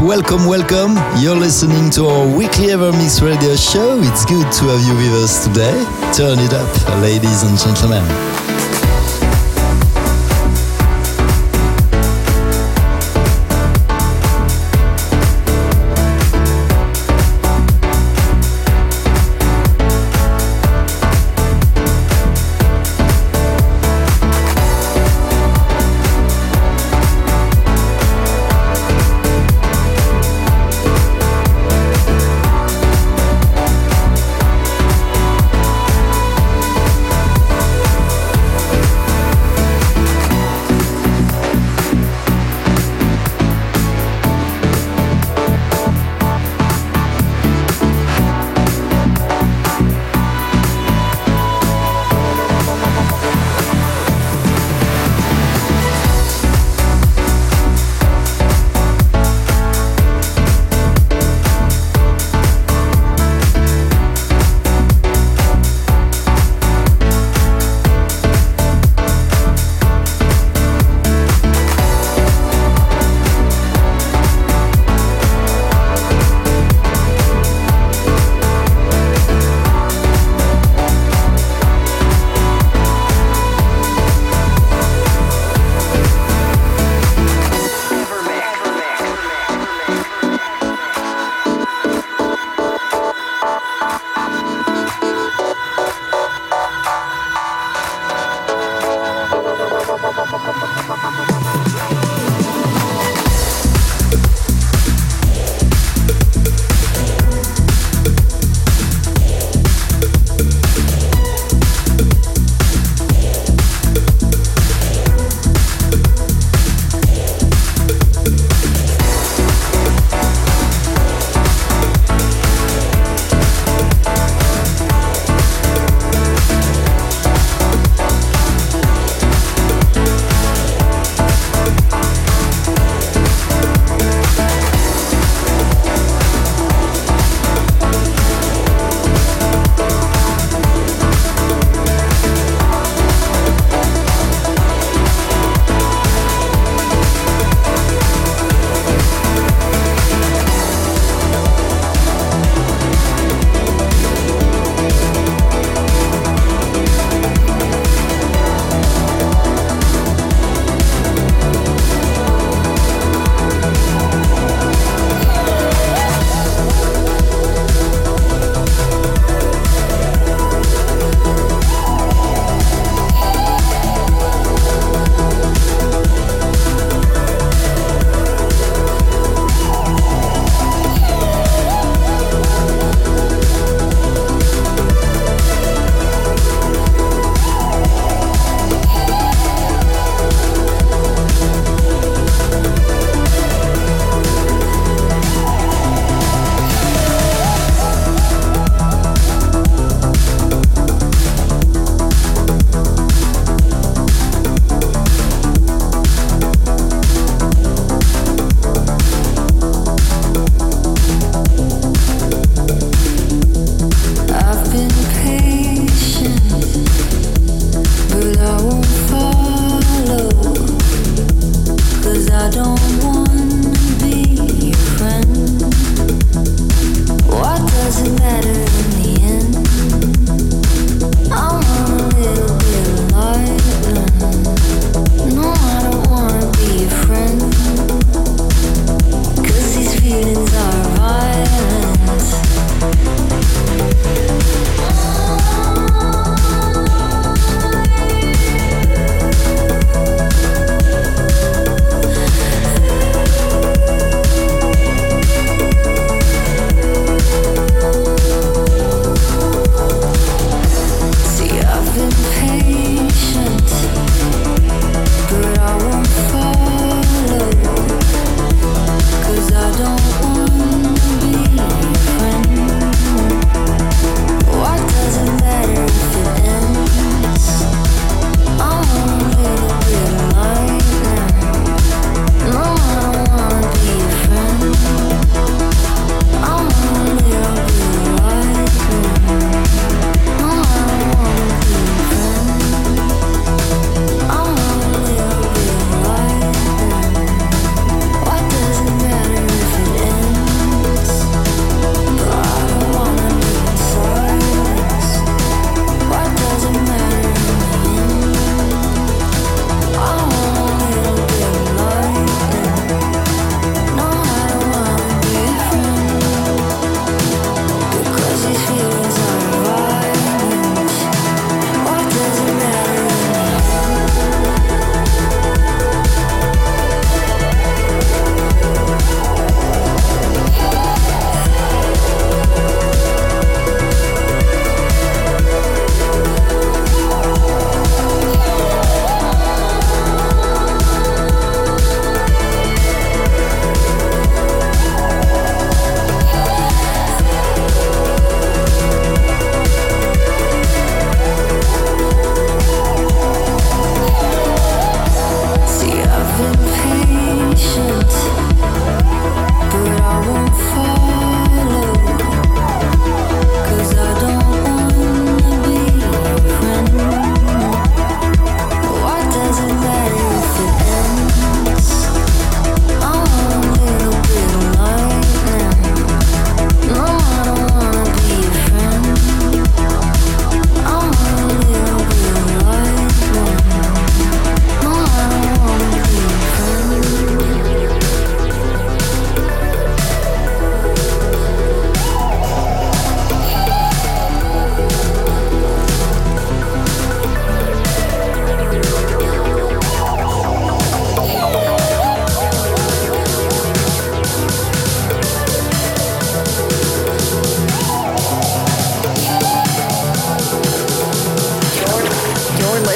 Welcome, welcome. You're listening to our weekly Evermix radio show. It's good to have you with us today. Turn it up, ladies and gentlemen.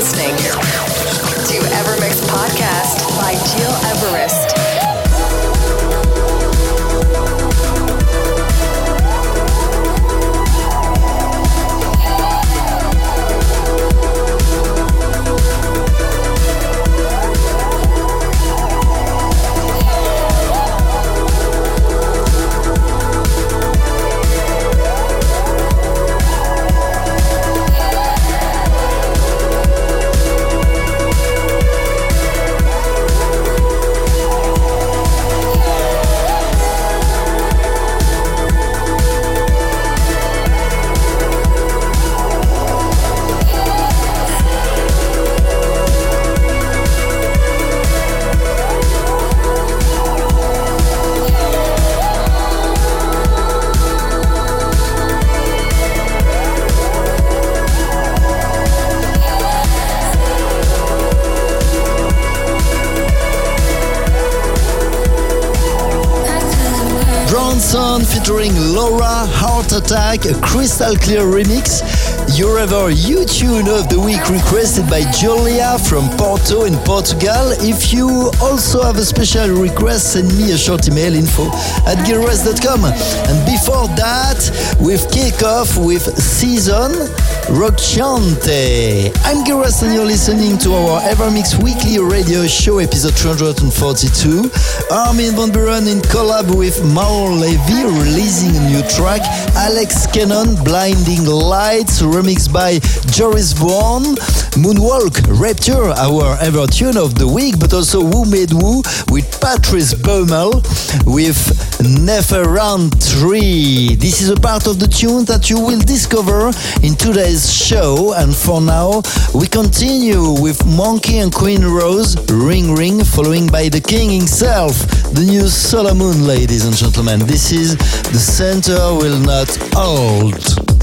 listening to Evermix Podcast by Gil Everest. Crystal clear remix. Your ever you tune of the week requested by Julia from Porto in Portugal. If you also have a special request, send me a short email info at gilres.com. And before that, we've kick off with Season Rockchante. I'm Gil Everest and you're listening to our Evermix Weekly Radio Show episode 242. Armin van Buuren in collab with Mauro Levy releasing a new track. Alex Cannon, Blinding Lights, remixed by Joris Voorn. Moonwalk, Rapture, our ever tune of the week, but also Who Made Who with Patrice Baumel with Neferant 3. This is a part of the tune that you will discover in today's show. And for now, we continue with Monkey and Queen Rose, Ring Ring, following by the King himself, the new Solomun, ladies and gentlemen. This is The Center Will Not Hold.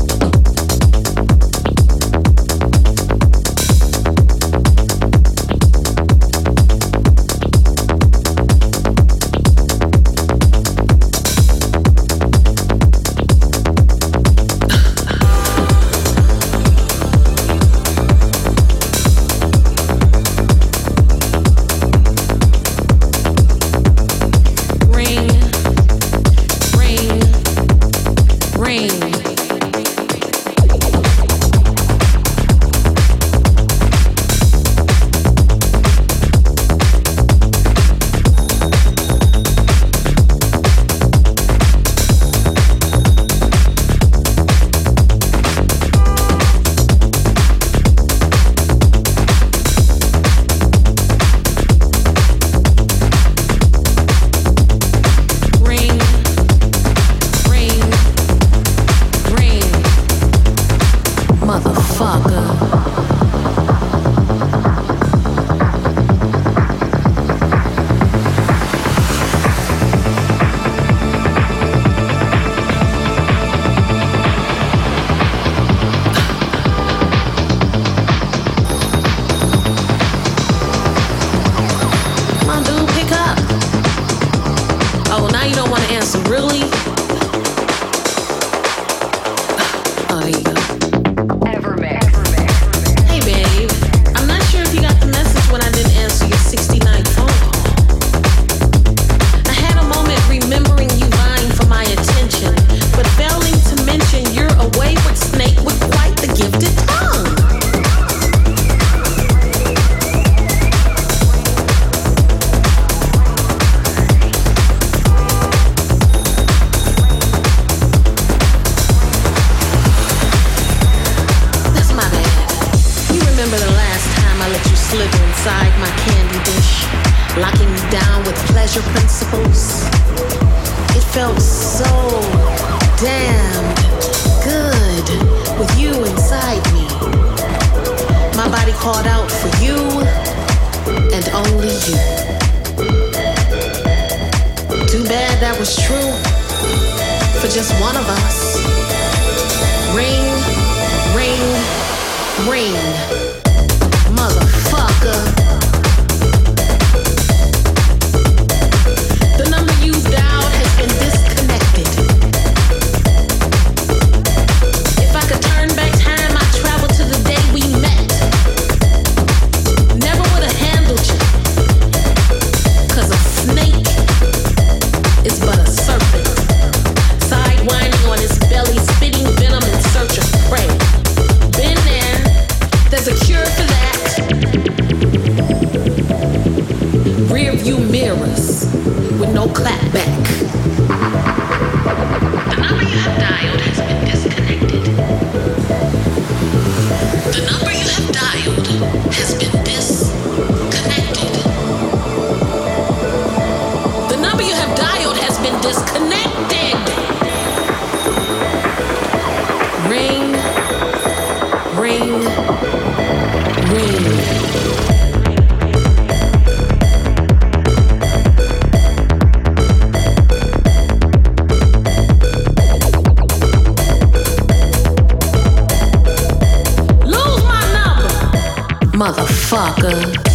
motherfucker.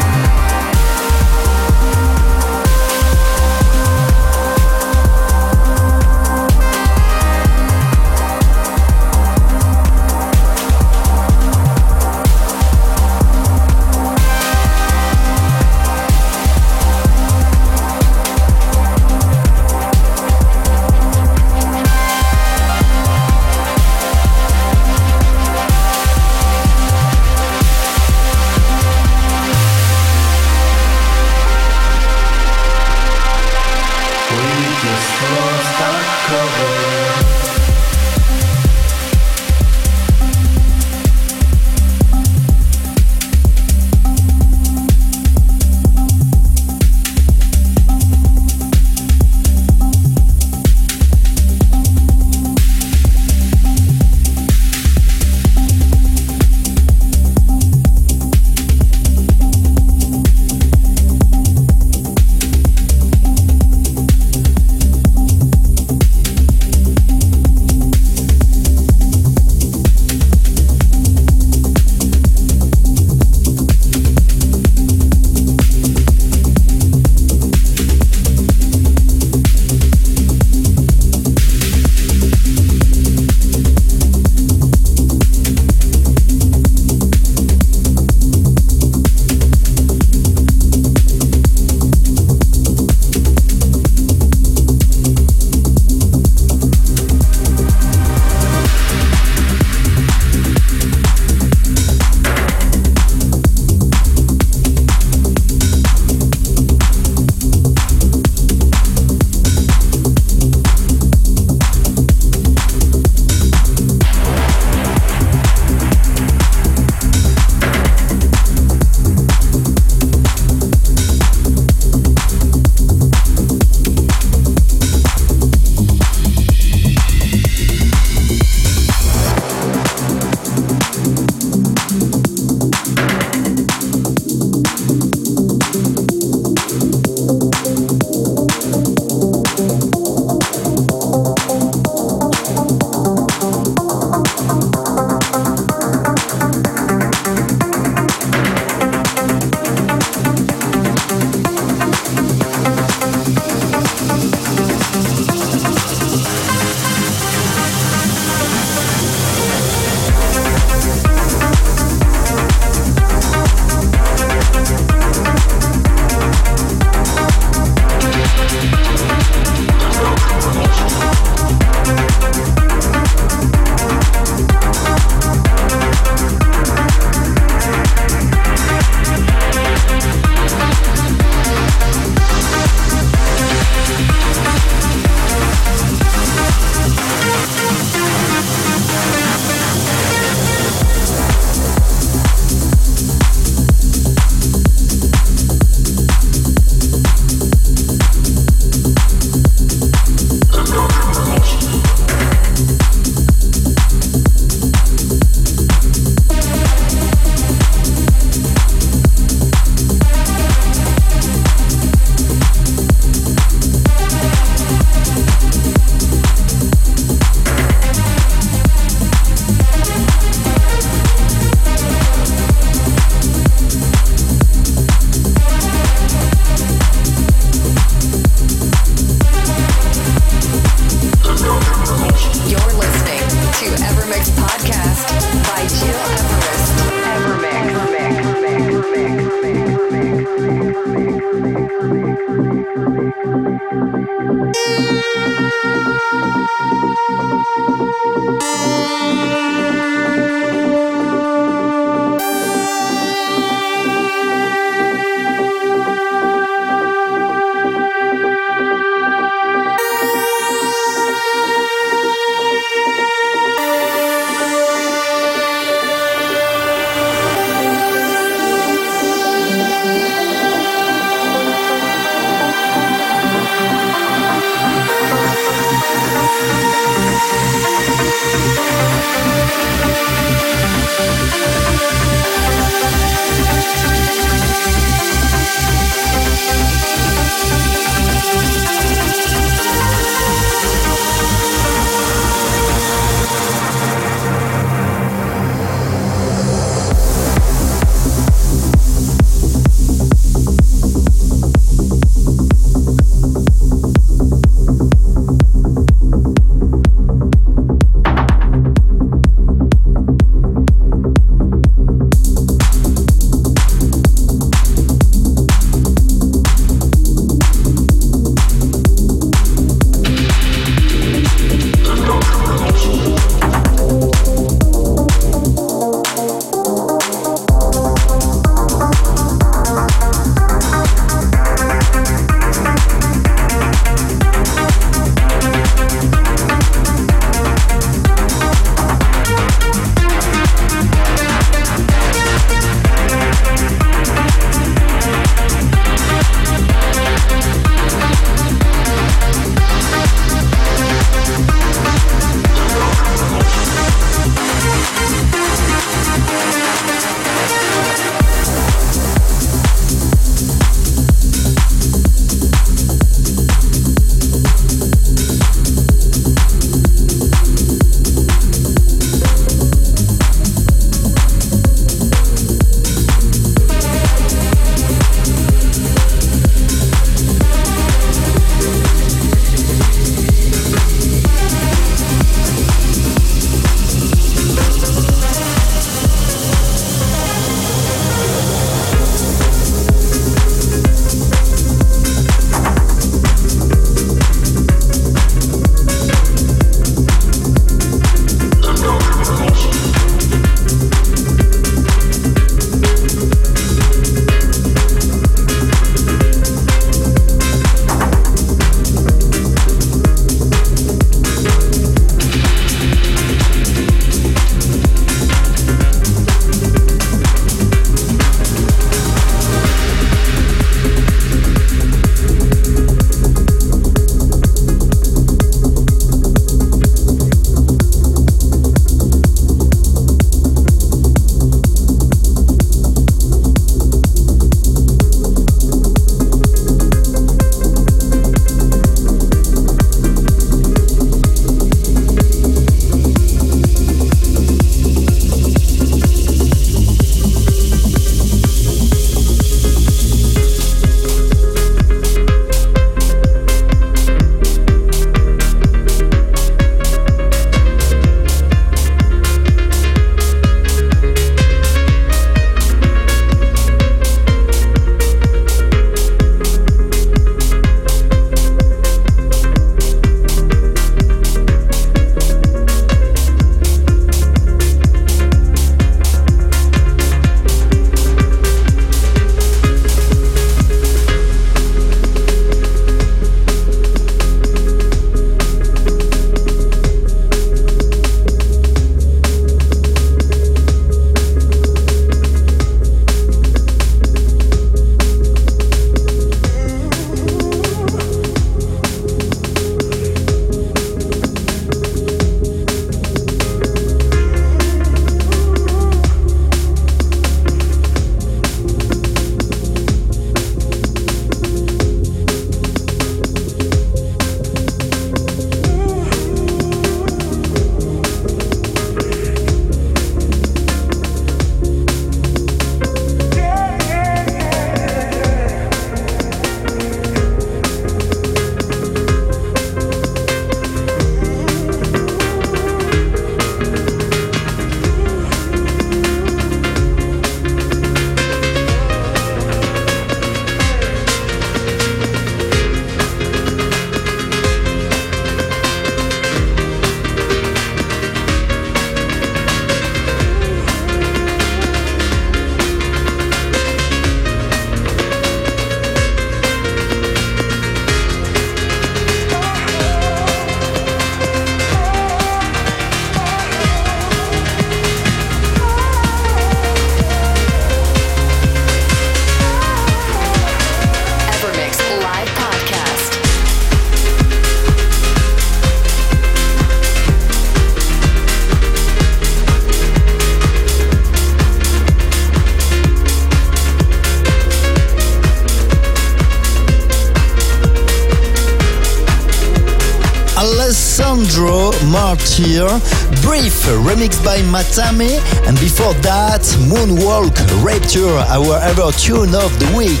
Martyr, Brief, remixed by Matame, and before that, Moonwalk, Rapture, our ever tune of the week.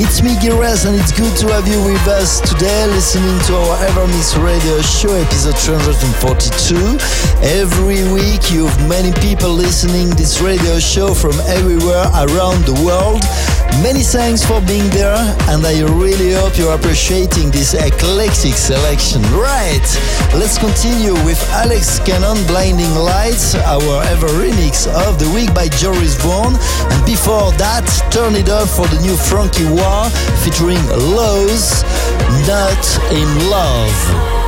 It's me, Gil Everest, and it's good to have you with us today, listening to our Evermix Radio Show, episode 342. Every week, you have many people listening this radio show from everywhere around the world. Many thanks for being there, and I really hope you're appreciating this eclectic selection. Right, let's continue with Alex Cannon Blinding Lights, our ever remix of the week by Joris Voorn. And before that, turn it up for the new Frankie War featuring Lowe's Not in Love.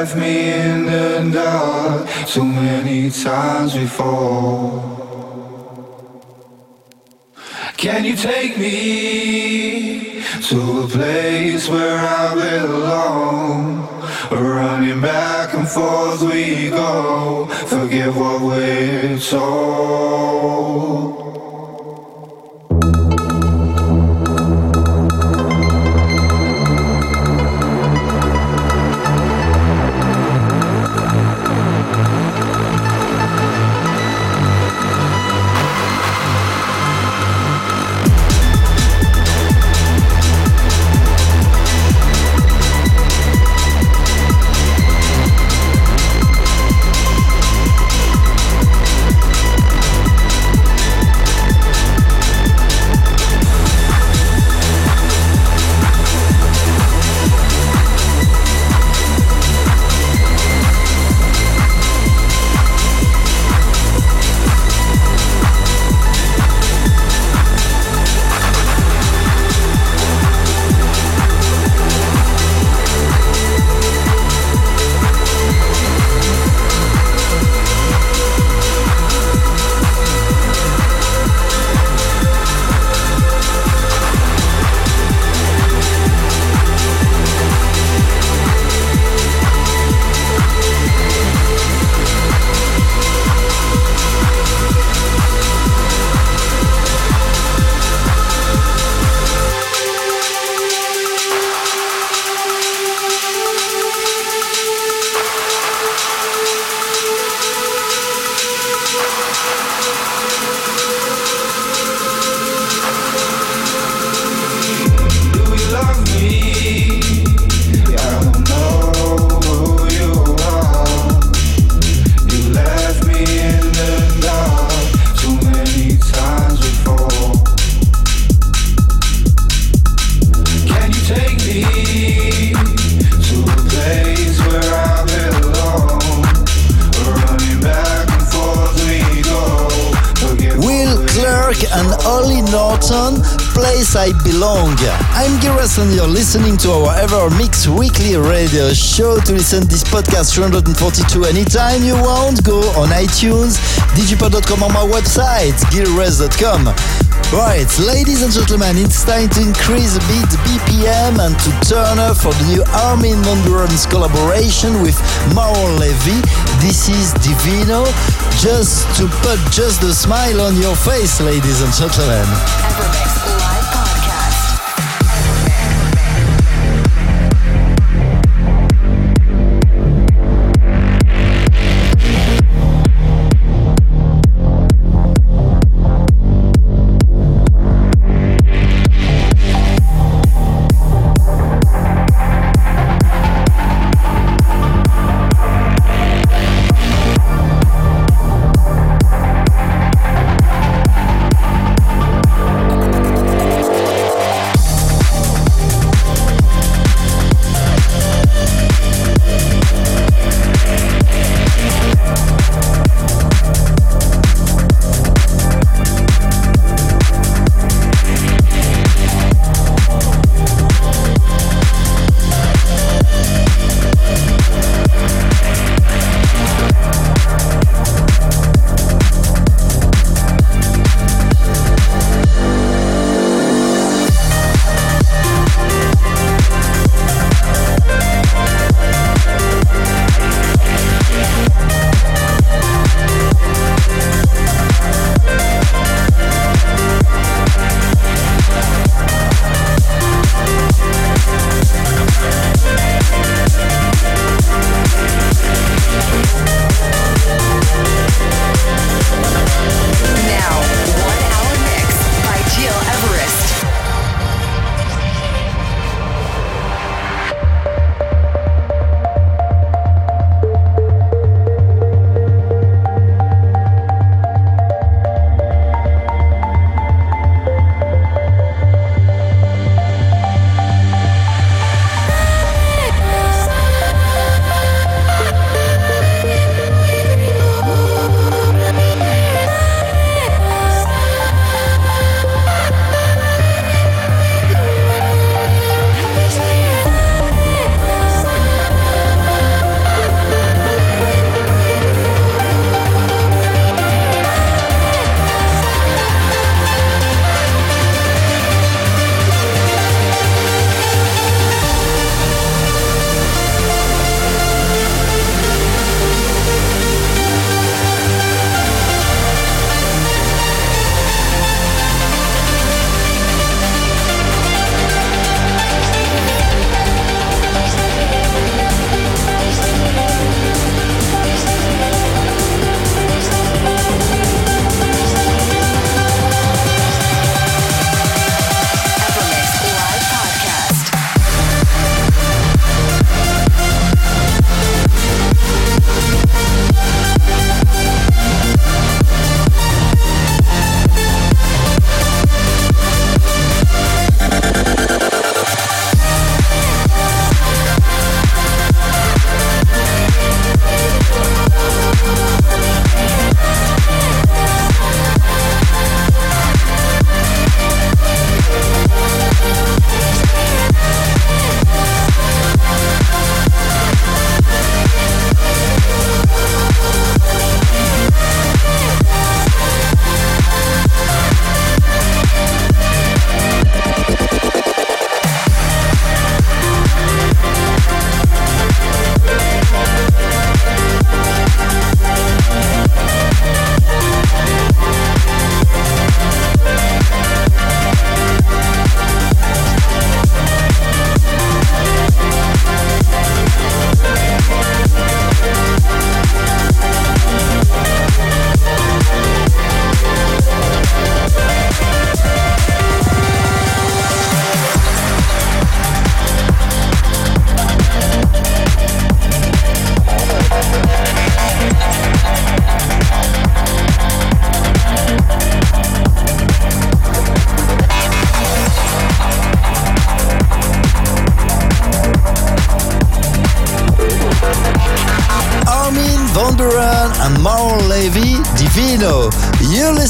Left me in the dark too many times before. Can you take me to a place where I belong? Running back and forth we go, forget what we're told. I Belong. I'm Gil Everest and you're listening to our Ever Mix Weekly Radio Show. To listen this podcast 342 anytime you want, go on iTunes, digipod.com on my website, giras.com. Right, ladies and gentlemen, it's time to increase a bit BPM and to turn up for the new Armin Buuren's collaboration with Maor Levi. This is Divino, just to put just a smile on your face, ladies and gentlemen.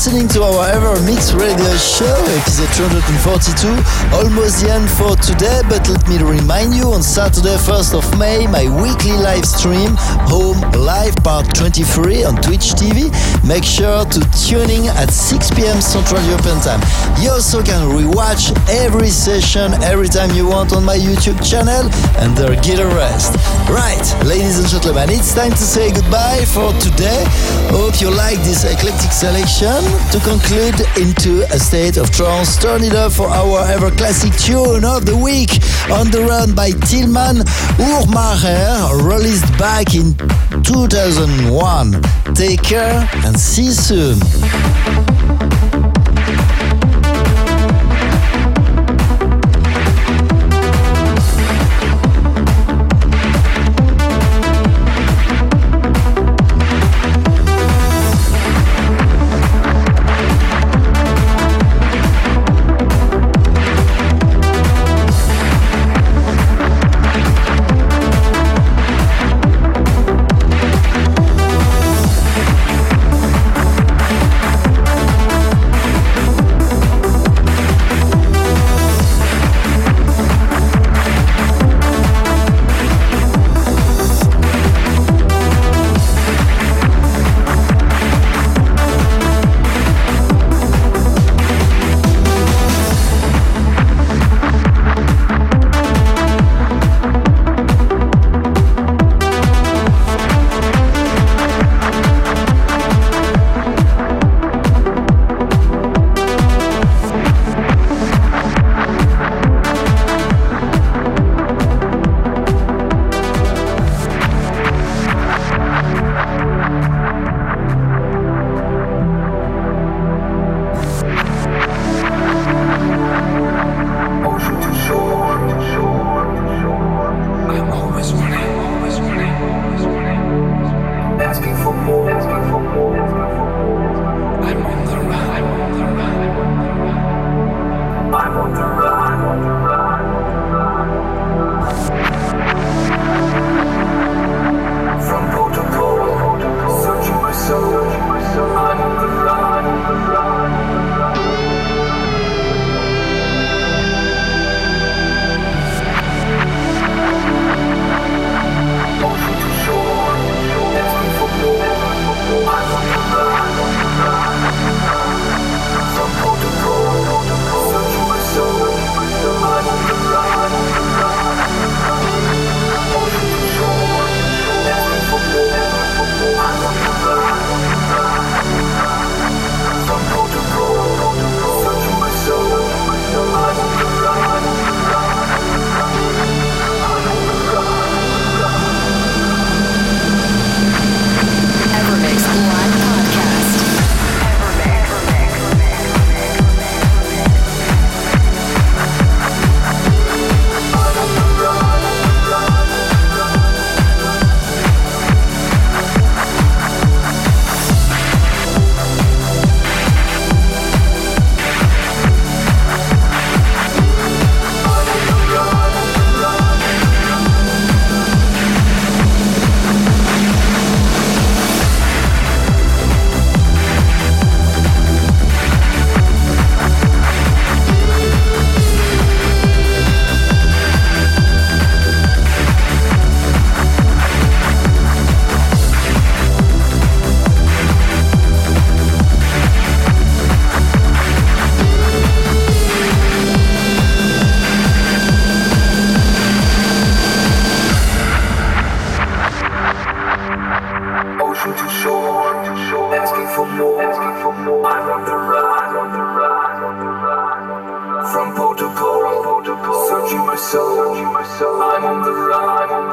Listening to our Ever Mix Radio Show, episode 242, almost the end for today, but let me remind you on Saturday, 1st of May, my weekly live stream, Home Live Part 23 on Twitch TV. Make sure to tune in at 6 p.m. Central European Time. You also can rewatch every session every time you want on my YouTube channel and there get a rest. Right, ladies and gentlemen, it's time to say goodbye for today. Hope you like this eclectic selection. To conclude into a state of trance, turn it up for our ever classic tune of the week on the run by Tillmann Uhrmacher, released back in 2001. Take care and see you soon. on the run, on the run, on the run. From pole to pole, my soul, searching my soul. I'm on the run, I'm on the run.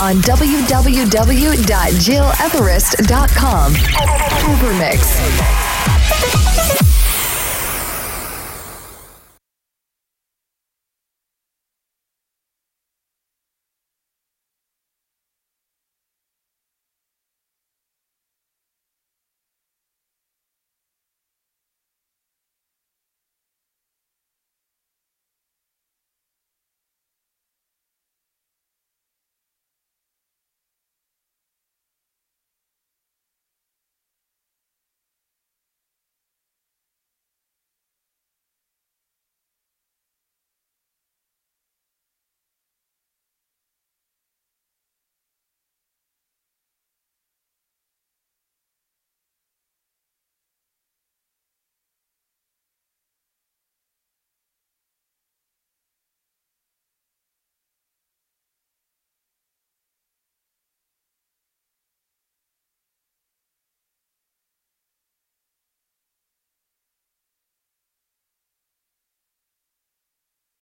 On www.gileverest.com. Evermix.